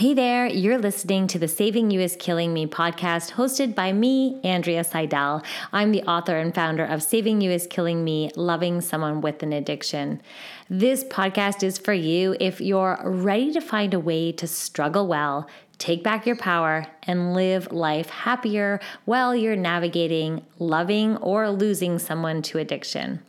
Hey there, you're listening to the Saving You is Killing Me podcast hosted by me, Andrea Seydel. I'm the author and founder of Saving You is Killing Me Loving Someone with an Addiction. This podcast is for you if you're ready to find a way to struggle well, take back your power, and live life happier while you're navigating loving or losing someone to addiction.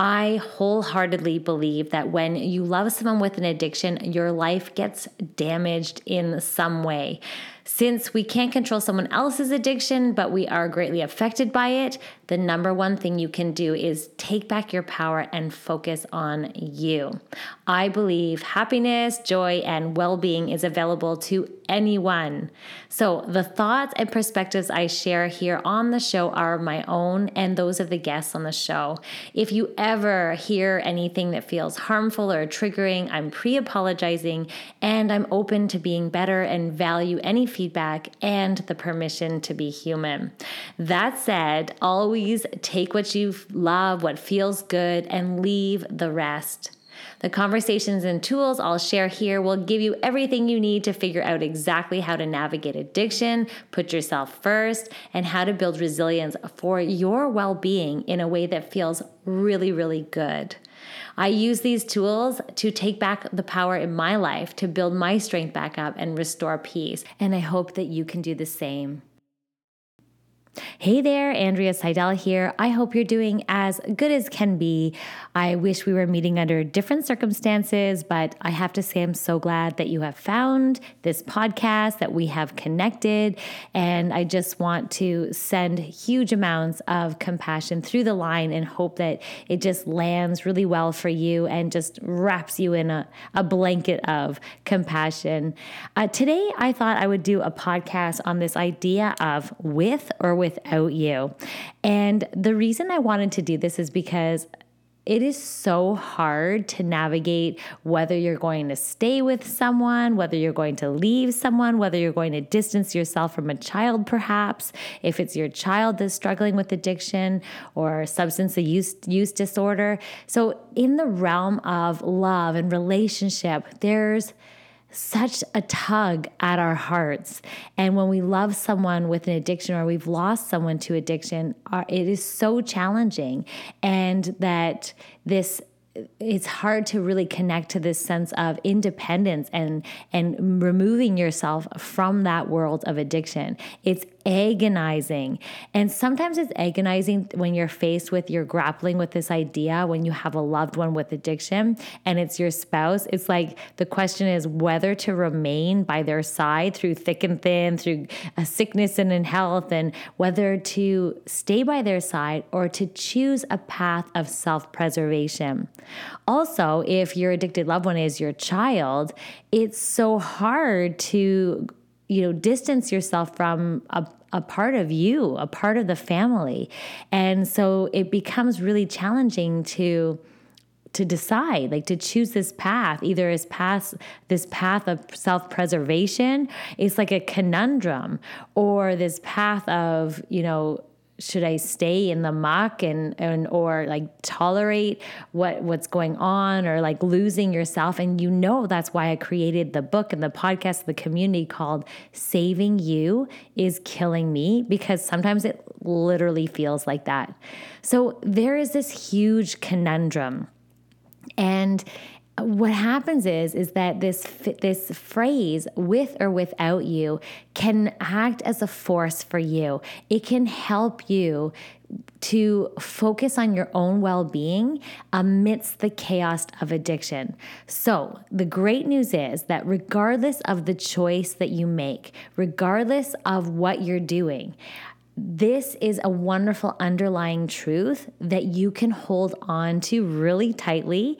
I wholeheartedly believe that when you love someone with an addiction, your life gets damaged in some way. Since we can't control someone else's addiction, but we are greatly affected by it, the number one thing you can do is take back your power and focus on you. I believe happiness, joy, and well being is available to anyone. So, the thoughts and perspectives I share here on the show are my own and those of the guests on the show. If you ever hear anything that feels harmful or triggering, I'm pre apologizing and I'm open to being better and value any feedback and the permission to be human. That said, always take what you love, what feels good, and leave the rest. The conversations and tools I'll share here will give you everything you need to figure out exactly how to navigate addiction, put yourself first, and how to build resilience for your well being in a way that feels really, really good. I use these tools to take back the power in my life, to build my strength back up and restore peace. And I hope that you can do the same. Hey there, Andrea Seydel here. I hope you're doing as good as can be. I wish we were meeting under different circumstances, but I have to say I'm so glad that you have found this podcast, that we have connected, and I just want to send huge amounts of compassion through the line and hope that it just lands really well for you and just wraps you in a, a blanket of compassion. Uh, today, I thought I would do a podcast on this idea of with or without you. And the reason I wanted to do this is because it is so hard to navigate whether you're going to stay with someone, whether you're going to leave someone, whether you're going to distance yourself from a child, perhaps, if it's your child that's struggling with addiction or substance use, use disorder. So, in the realm of love and relationship, there's such a tug at our hearts. And when we love someone with an addiction or we've lost someone to addiction, it is so challenging. And that this it's hard to really connect to this sense of independence and and removing yourself from that world of addiction. It's agonizing. And sometimes it's agonizing when you're faced with you're grappling with this idea when you have a loved one with addiction and it's your spouse. It's like the question is whether to remain by their side through thick and thin, through a sickness and in health, and whether to stay by their side or to choose a path of self preservation. Also, if your addicted loved one is your child, it's so hard to you know distance yourself from a, a part of you a part of the family. And so it becomes really challenging to to decide like to choose this path either as path this path of self-preservation it's like a conundrum or this path of you know should I stay in the muck and, and or like tolerate what what's going on or like losing yourself and you know that's why I created the book and the podcast the community called Saving You is Killing Me because sometimes it literally feels like that. So there is this huge conundrum and what happens is is that this this phrase with or without you can act as a force for you it can help you to focus on your own well being amidst the chaos of addiction. So, the great news is that regardless of the choice that you make, regardless of what you're doing, this is a wonderful underlying truth that you can hold on to really tightly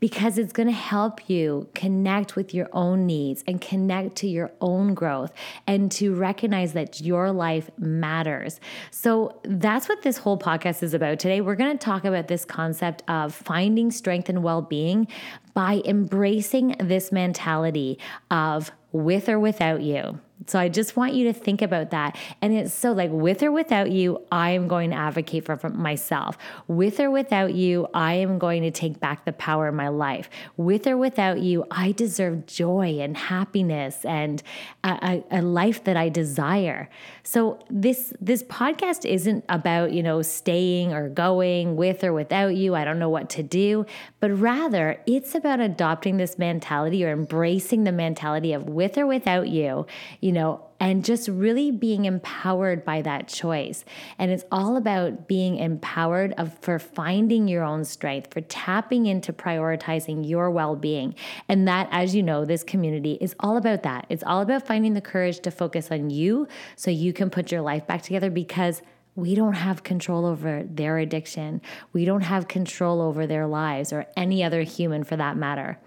because it's going to help you connect with your own needs and connect to your own growth and to recognize that your life matters. So that's what this whole podcast is about. Today, we're going to talk about this concept of finding strength and well being by embracing this mentality of with or without you. So I just want you to think about that. And it's so like with or without you, I am going to advocate for, for, myself. With or without you, I am going to take back the power in my life. With or without you, I deserve joy and happiness and a, a, a life that I desire. So this this podcast isn't about, you know, staying or going with or without you. I don't know what to do, but rather it's about adopting this mentality or embracing the mentality of with or without you. You you know, and just really being empowered by that choice. And it's all about being empowered of for finding your own strength, for tapping into prioritizing your well-being. And that as you know, this community is all about that. It's all about finding the courage to focus on you so you can put your life back together because we don't have control over their addiction. We don't have control over their lives or any other human for that matter.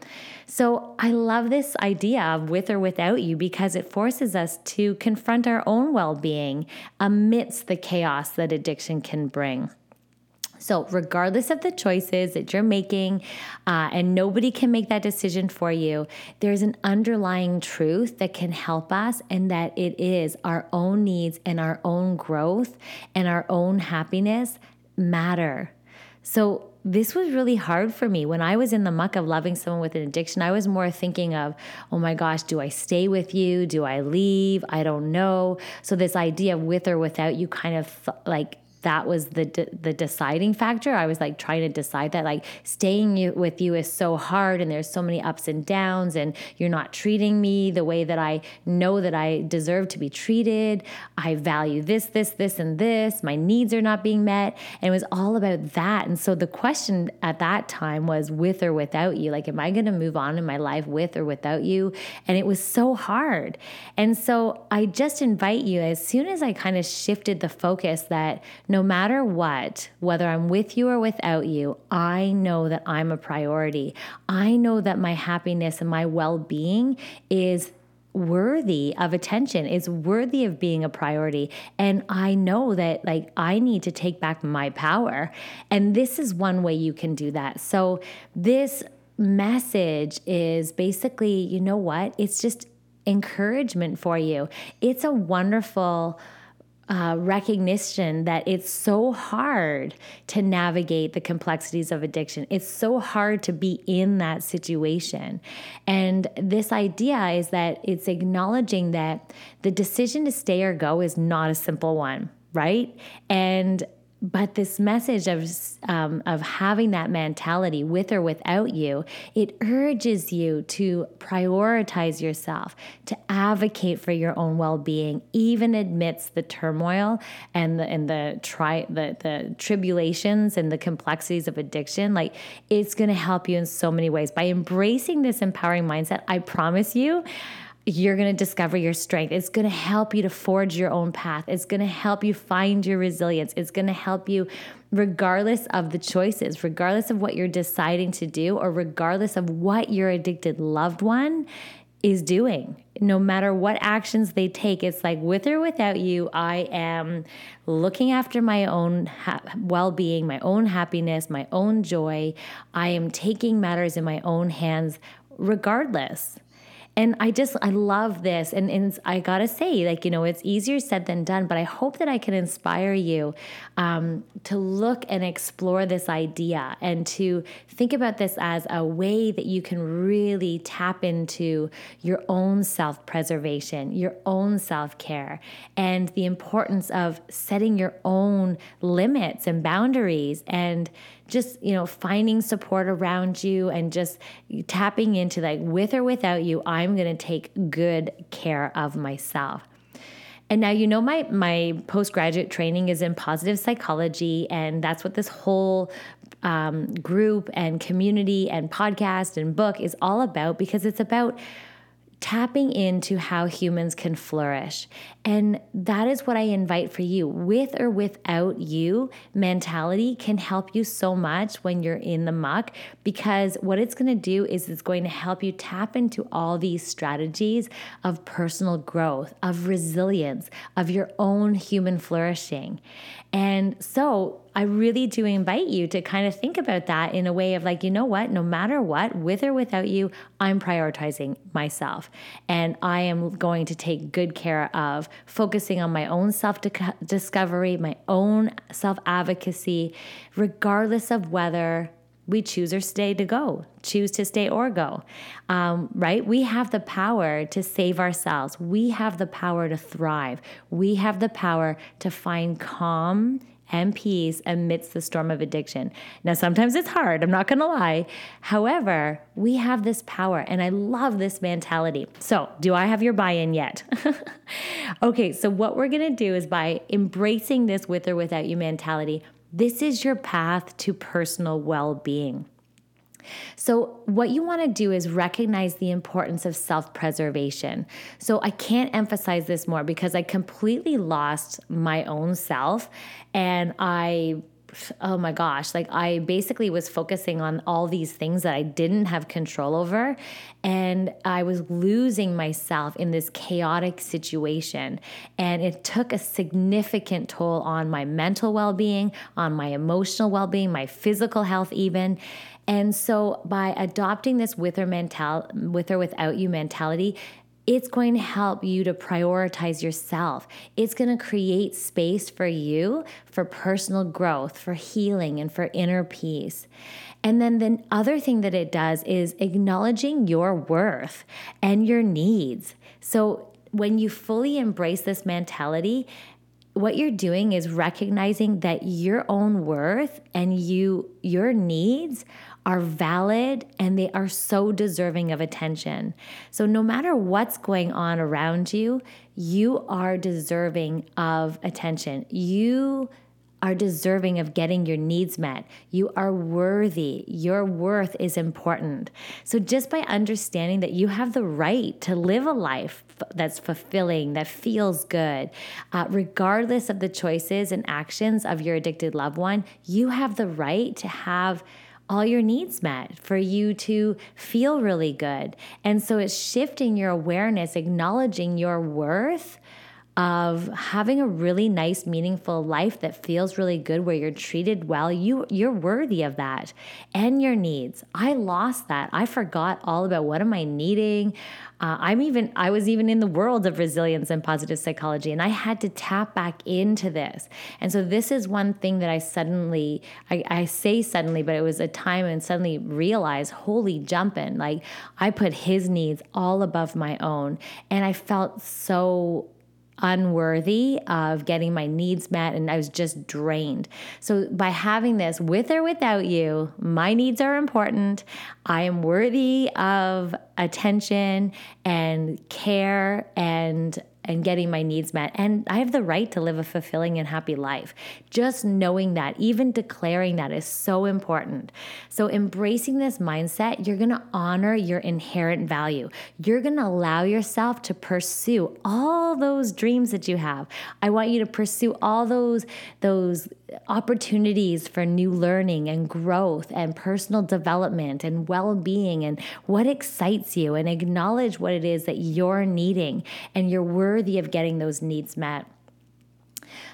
So I love this idea of with or without you because it forces us to confront our own well being amidst the chaos that addiction can bring. So, regardless of the choices that you're making, uh, and nobody can make that decision for you, there's an underlying truth that can help us, and that it is our own needs and our own growth and our own happiness matter. So, this was really hard for me. When I was in the muck of loving someone with an addiction, I was more thinking of, oh my gosh, do I stay with you? Do I leave? I don't know. So, this idea of with or without you kind of like that was the the deciding factor. I was like trying to decide that like staying you, with you is so hard and there's so many ups and downs and you're not treating me the way that I know that I deserve to be treated. I value this this this and this. My needs are not being met and it was all about that. And so the question at that time was with or without you. Like am I going to move on in my life with or without you? And it was so hard. And so I just invite you as soon as I kind of shifted the focus that no matter what, whether I'm with you or without you, I know that I'm a priority. I know that my happiness and my well being is worthy of attention is worthy of being a priority. And i know that like i need to take back my power. And this is one way you can do that. So this message is basically you know what? It's just encouragement for you. It's a wonderful uh, recognition that it's so hard to navigate the complexities of addiction. It's so hard to be in that situation. And this idea is that it's acknowledging that the decision to stay or go is not a simple one, right? And but this message of um, of having that mentality with or without you it urges you to prioritize yourself to advocate for your own well-being even amidst the turmoil and the and the tri the, the tribulations and the complexities of addiction. Like it's going to help you in so many ways. By embracing this empowering mindset i promise you you're going to discover your strength. It's going to help you to forge your own path. It's going to help you find your resilience. It's going to help you, regardless of the choices, regardless of what you're deciding to do, or regardless of what your addicted loved one is doing. No matter what actions they take, it's like with or without you, I am looking after my own ha- well being, my own happiness, my own joy. I am taking matters in my own hands regardless and I just I love this. And, and I gotta say like you know it's easier said than done but I hope that I can inspire you um, to look and explore this idea and to think about this as a way that you can really tap into your own self-preservation your own self-care and the importance of setting your own limits and boundaries and just, you know, finding support around you and just tapping into like with or without you, I'm going to take good care of myself. And now you know my my postgraduate training is in positive psychology, and that's what this whole um, group and community and podcast and book is all about because it's about tapping into how humans can flourish. And that is what I invite for you. With or without you, mentality can help you so much when you're in the muck because what it's going to do is it's going to help you tap into all these strategies of personal growth, of resilience, of your own human flourishing. And so I really do invite you to kind of think about that in a way of like, you know what, no matter what, with or without you, I'm prioritizing myself. And I am going to take good care of focusing on my own self discovery, my own self advocacy, regardless of whether we choose or stay to go, choose to stay or go, um, right? We have the power to save ourselves. We have the power to thrive. We have the power to find calm and peace amidst the storm of addiction. Now, sometimes it's hard, I'm not gonna lie. However, we have this power, and I love this mentality. So, do I have your buy in yet? okay, so what we're gonna do is by embracing this with or without you mentality, this is your path to personal well being. So, what you want to do is recognize the importance of self preservation. So, I can't emphasize this more because I completely lost my own self and I oh my gosh, like I basically was focusing on all these things that I didn't have control over. And I was losing myself in this chaotic situation. And it took a significant toll on my mental well being, on my emotional well being, my physical health, even. And so by adopting this with or mental with or without you mentality, it's going to help you to prioritize yourself. It's going to create space for you for personal growth, for healing, and for inner peace. And then the other thing that it does is acknowledging your worth and your needs. So when you fully embrace this mentality, what you're doing is recognizing that your own worth and you your needs are valid and they are so deserving of attention. So, no matter what's going on around you, you are deserving of attention. You are deserving of getting your needs met. You are worthy. Your worth is important. So, just by understanding that you have the right to live a life that's fulfilling, that feels good, uh, regardless of the choices and actions of your addicted loved one, you have the right to have all your needs met, for you to feel really good. And so it's shifting your awareness, acknowledging your worth of having a really nice meaningful life that feels really good where you're treated well you you're worthy of that and your needs. I lost that. I forgot all about what am i needing. Uh, i'm even i was even in the world of resilience and positive psychology and i had to tap back into this. And so this is one thing that i suddenly i, I say suddenly but it was a time and suddenly realized holy jumping like i put his needs all above my own. And i felt so unworthy of getting my needs met and I was just drained. So by having this with or without you, my needs are important. I am worthy of attention and care and and getting my needs met. And I have the right to live a fulfilling and happy life. Just knowing that, even declaring that is so important. So, embracing this mindset, you're gonna honor your inherent value. You're gonna allow yourself to pursue all those dreams that you have. I want you to pursue all those, those opportunities for new learning and growth and personal development and well being and what excites you, and acknowledge what it is that you're needing and you're worthy of getting those needs met.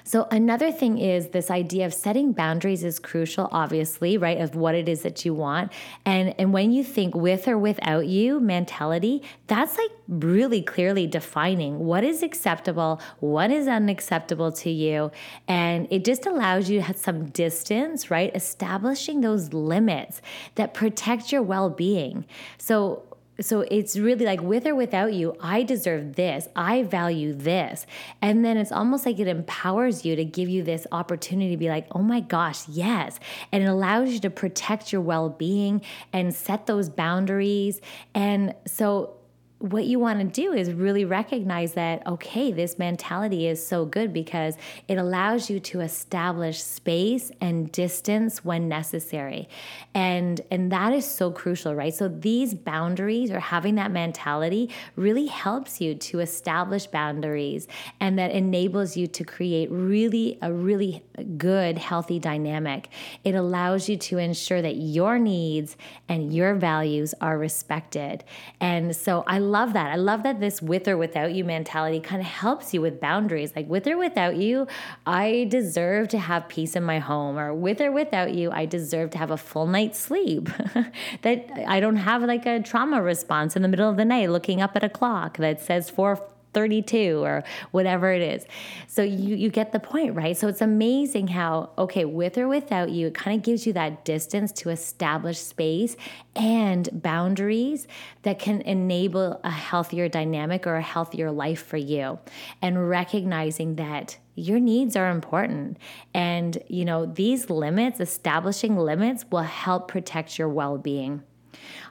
So, another thing is this idea of setting boundaries is crucial, obviously, right? Of what it is that you want. And, and when you think with or without you mentality, that's like really clearly defining what is acceptable, what is unacceptable to you. And it just allows you to have some distance, right? Establishing those limits that protect your well being. So, so it's really like with or without you, I deserve this. I value this. And then it's almost like it empowers you to give you this opportunity to be like, oh my gosh, yes. And it allows you to protect your well being and set those boundaries. And so what you want to do is really recognize that okay this mentality is so good because it allows you to establish space and distance when necessary. And and that is so crucial right? So these boundaries or having that mentality really helps you to establish boundaries and that enables you to create really a really good healthy dynamic. It allows you to ensure that your needs and your values are respected. And so i love that. I love that this with or without you mentality kind of helps you with boundaries. Like with or without you, I deserve to have peace in my home, or with or without you, I deserve to have a full night's sleep. that I don't have like a trauma response in the middle of the night looking up at a clock that says 4 32 or whatever it is. So you you get the point, right? So it's amazing how okay, with or without you, it kind of gives you that distance to establish space and boundaries that can enable a healthier dynamic or a healthier life for you. And recognizing that your needs are important and you know these limits establishing limits will help protect your well-being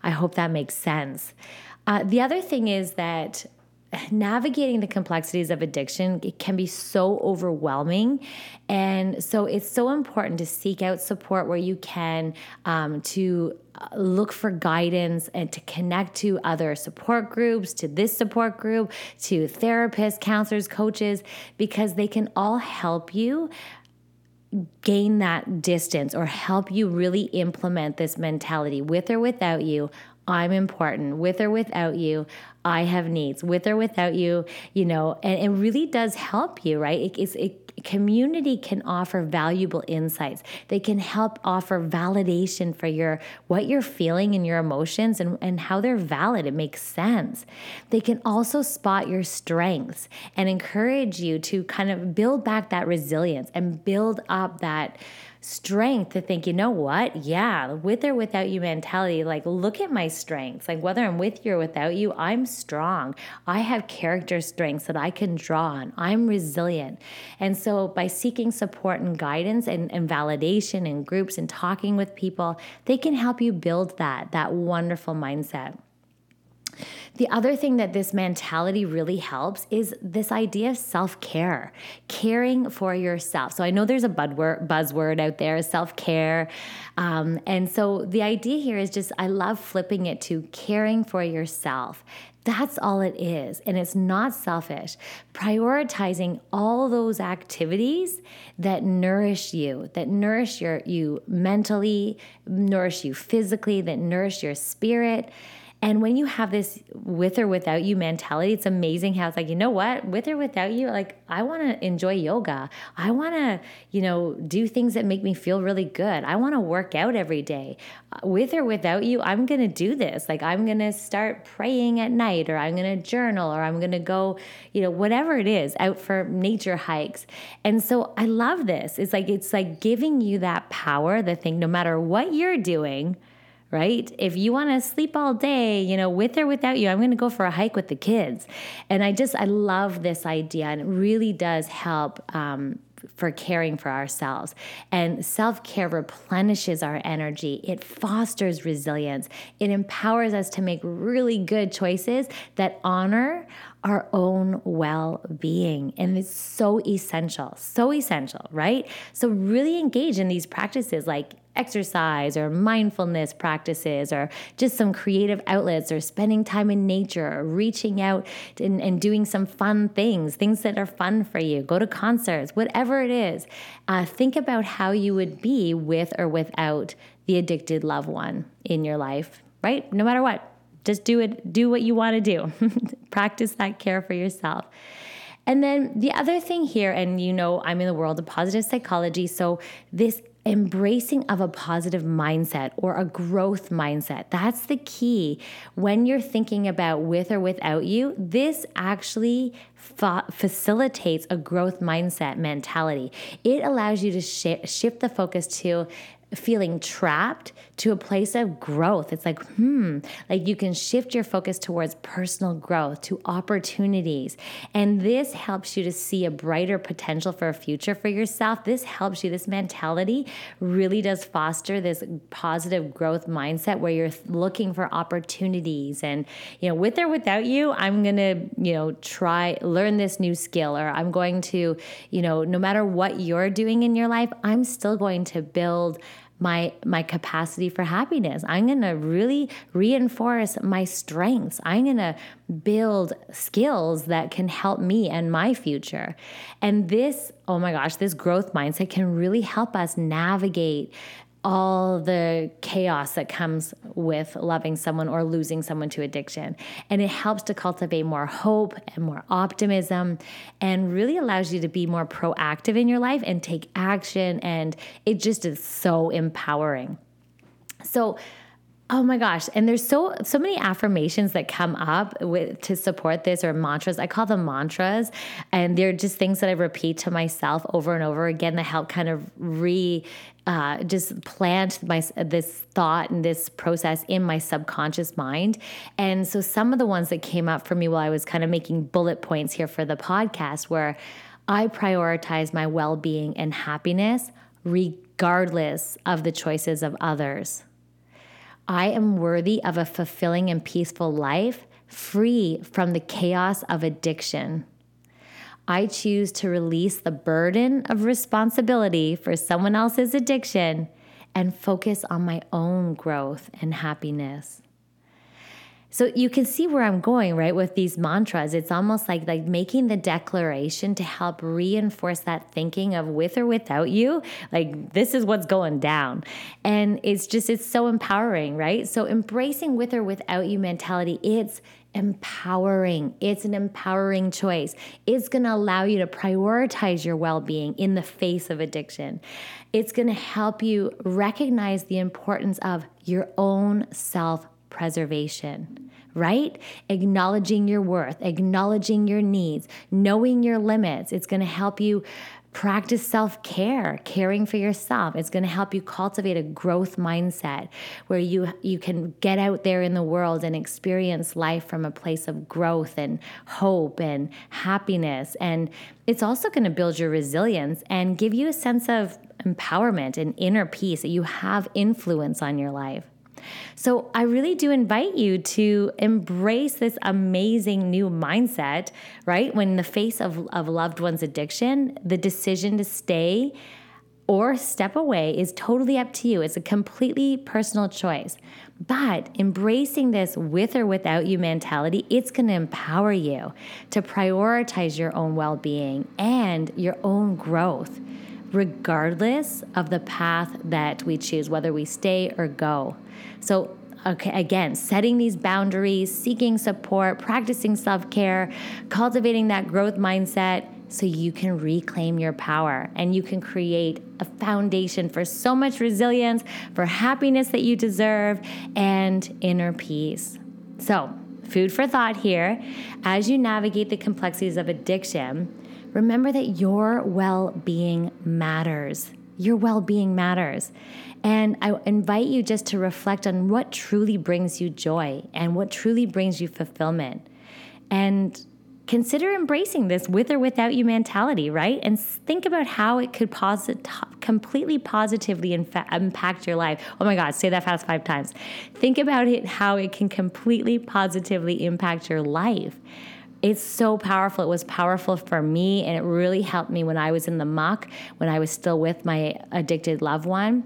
i hope that makes sense uh, the other thing is that navigating the complexities of addiction it can be so overwhelming. And so it's so important to seek out support where you can um, to uh, look for guidance and to connect to other support groups to this support group to therapists counselors coaches because they can all help you gain that distance or help you really implement this mentality with or without you I'm important with or without you. I have needs with or without you, you know, and it really does help you, right? It, it's, it, community can offer valuable insights. They can help offer validation for your what you're feeling and your emotions and, and how they're valid. It makes sense. They can also spot your strengths and encourage you to kind of build back that resilience and build up that strength to think, you know what? Yeah, with or without you mentality, like look at my strengths. Like whether I'm with you or without you, I'm strong. I have character strengths that I can draw on. I'm resilient. And so by seeking support and guidance and, and validation in groups and talking with people, they can help you build that, that wonderful mindset. The other thing that this mentality really helps is this idea of self care, caring for yourself. So I know there's a buzzword out there, self care. Um, and so the idea here is just, I love flipping it to caring for yourself. That's all it is. And it's not selfish. Prioritizing all those activities that nourish you, that nourish your, you mentally, nourish you physically, that nourish your spirit and when you have this with or without you mentality, it's amazing how it's like, you know what, with or without you, like, I want to enjoy yoga. I want to, you know, do things that make me feel really good. I want to work out every day. With or without you, I'm going to do this. Like, I'm going to start praying at night, or I'm going to journal, or I'm going to go, you know, whatever it is, out for nature hikes. And so I love this. It's like, it's like giving you that power, the thing, no matter what you're doing right? If you want to sleep all day, you know, with or without you, I'm going to go for a hike with the kids. And I just, I love this idea, and it really does help. Um, for caring for ourselves. And self care replenishes our energy, it fosters resilience, it empowers us to make really good choices that honor our own well being. And it's so essential, so essential, right? So, really engage in these practices like exercise or mindfulness practices or just some creative outlets or spending time in nature or reaching out and, and doing some fun things, things that are fun for you. Go to concerts, whatever it is. Uh, think about how you would be with or without the addicted loved one in your life, right? No matter what. Just do it, do what you want to do. Practice that care for yourself. And then the other thing here, and you know, I'm in the world of positive psychology, so this embracing of a positive mindset or a growth mindset. That's the key. When you're thinking about with or without you, this actually fa- facilitates a growth mindset mentality. It allows you to sh- shift the focus to feeling trapped to a place of growth. It's like, hmm, like you can shift your focus towards personal growth, to opportunities. And this helps you to see a brighter potential for a future for yourself. This helps you, this mentality really does foster this positive growth mindset where you're looking for opportunities. And, you know, with or without you, I'm going to, you know, try, learn this new skill, or I'm going to, you know, no matter what you're doing in your life, I'm still going to build my my capacity for happiness. I'm going to really reinforce my strengths. I'm going to build skills that can help me and my future. And this, oh my gosh, this growth mindset can really help us navigate all the chaos that comes with loving someone or losing someone to addiction. And it helps to cultivate more hope and more optimism and really allows you to be more proactive in your life and take action. And it just is so empowering. So, Oh my gosh. And there's so so many affirmations that come up with to support this or mantras. I call them mantras. And they're just things that I repeat to myself over and over again that help kind of re uh, just plant my this thought and this process in my subconscious mind. And so some of the ones that came up for me while I was kind of making bullet points here for the podcast were I prioritize my well-being and happiness regardless of the choices of others. I am worthy of a fulfilling and peaceful life, free from the chaos of addiction. I choose to release the burden of responsibility for someone else's addiction and focus on my own growth and happiness. So you can see where I'm going, right? With these mantras, it's almost like like making the declaration to help reinforce that thinking of with or without you, like this is what's going down. And it's just it's so empowering, right? So embracing with or without you mentality, it's empowering. It's an empowering choice. It's going to allow you to prioritize your well being in the face of addiction. It's going to help you recognize the importance of your own self preservation, right? Acknowledging your worth, acknowledging your needs, knowing your limits. It's going to help you practice self-care. Caring for yourself it's going to help you cultivate a growth mindset where you you can get out there in the world and experience life from a place of growth and hope and happiness. And it's also going to build your resilience and give you a sense of empowerment and inner peace that you have influence on your life so I really do invite you to embrace this amazing new mindset, right? When in the face of, of loved one's addiction, the decision to stay or step away is totally up to you. It's a completely personal choice. But embracing this with or without you mentality, it's going to empower you to prioritize your own well being and your own growth, regardless of the path that we choose, whether we stay or go. So, okay, again, setting these boundaries, seeking support, practicing self care, cultivating that growth mindset so you can reclaim your power and you can create a foundation for so much resilience, for happiness that you deserve, and inner peace. So, food for thought here. As you navigate the complexities of addiction, remember that your well being matters. Your well being matters. And I invite you just to reflect on what truly brings you joy and what truly brings you fulfillment. And consider embracing this with or without you mentality, right? And think about how it could posit- completely positively impact your life. Oh my God, say that fast five times. Think about it, how it can completely positively impact your life. It's so powerful. It was powerful for me, and it really helped me when I was in the muck, when I was still with my addicted loved one.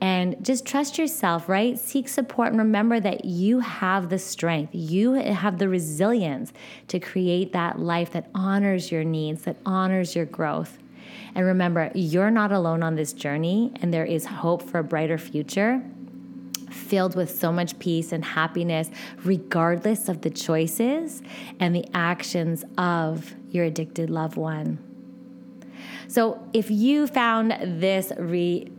And just trust yourself, right? Seek support and remember that you have the strength, you have the resilience to create that life that honors your needs, that honors your growth. And remember, you're not alone on this journey, and there is hope for a brighter future filled with so much peace and happiness, regardless of the choices and the actions of your addicted loved one. So, if you found this re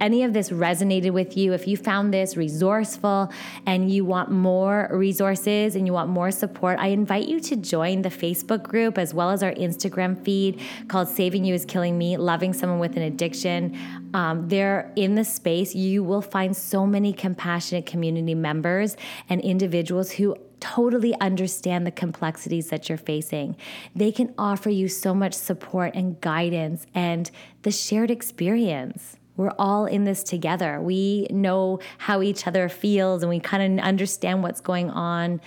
any of this resonated with you, if you found this resourceful and you want more resources and you want more support, I invite you to join the Facebook group as well as our Instagram feed called Saving You is Killing Me Loving Someone with an Addiction. Um, there in the space, you will find so many compassionate community members and individuals who totally understand the complexities that you're facing. They can offer you so much support and guidance and the shared experience. We're all in this together. We know how each other feels and we kind of understand what's going on.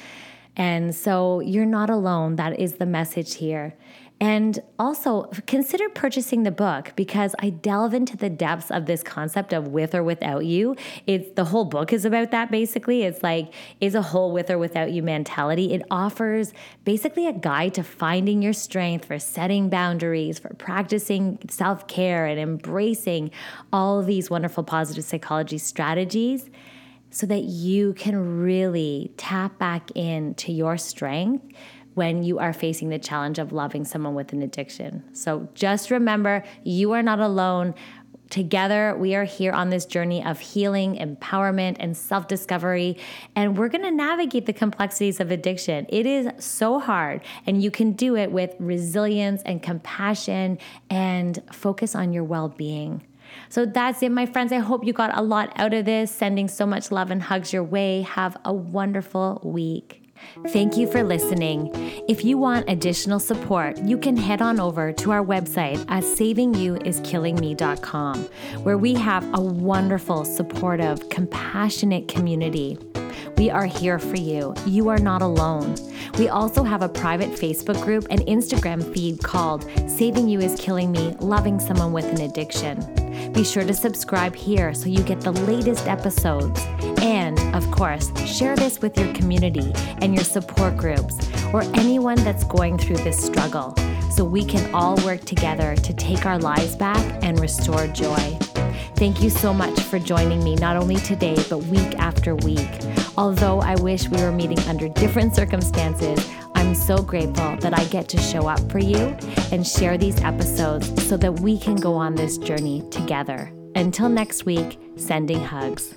And so you're not alone. That is the message here. And also consider purchasing the book because I delve into the depths of this concept of with or without you. It's the whole book is about that basically. It's like is a whole with or without you mentality. It offers basically a guide to finding your strength for setting boundaries, for practicing self-care and embracing all these wonderful positive psychology strategies so that you can really tap back into your strength when you are facing the challenge of loving someone with an addiction. So just remember, you are not alone. Together, we are here on this journey of healing, empowerment, and self discovery. And we're gonna navigate the complexities of addiction. It is so hard, and you can do it with resilience and compassion and focus on your well being. So that's it, my friends. I hope you got a lot out of this. Sending so much love and hugs your way. Have a wonderful week. Thank you for listening. If you want additional support, you can head on over to our website at savingyouiskillingme.com, where we have a wonderful, supportive, compassionate community. We are here for you. You are not alone. We also have a private Facebook group and Instagram feed called Saving You is Killing Me Loving Someone with an Addiction. Be sure to subscribe here so you get the latest episodes. And, of course, share this with your community and your support groups or anyone that's going through this struggle so we can all work together to take our lives back and restore joy. Thank you so much for joining me, not only today, but week after week. Although I wish we were meeting under different circumstances, I'm so grateful that I get to show up for you and share these episodes so that we can go on this journey together. Until next week, sending hugs.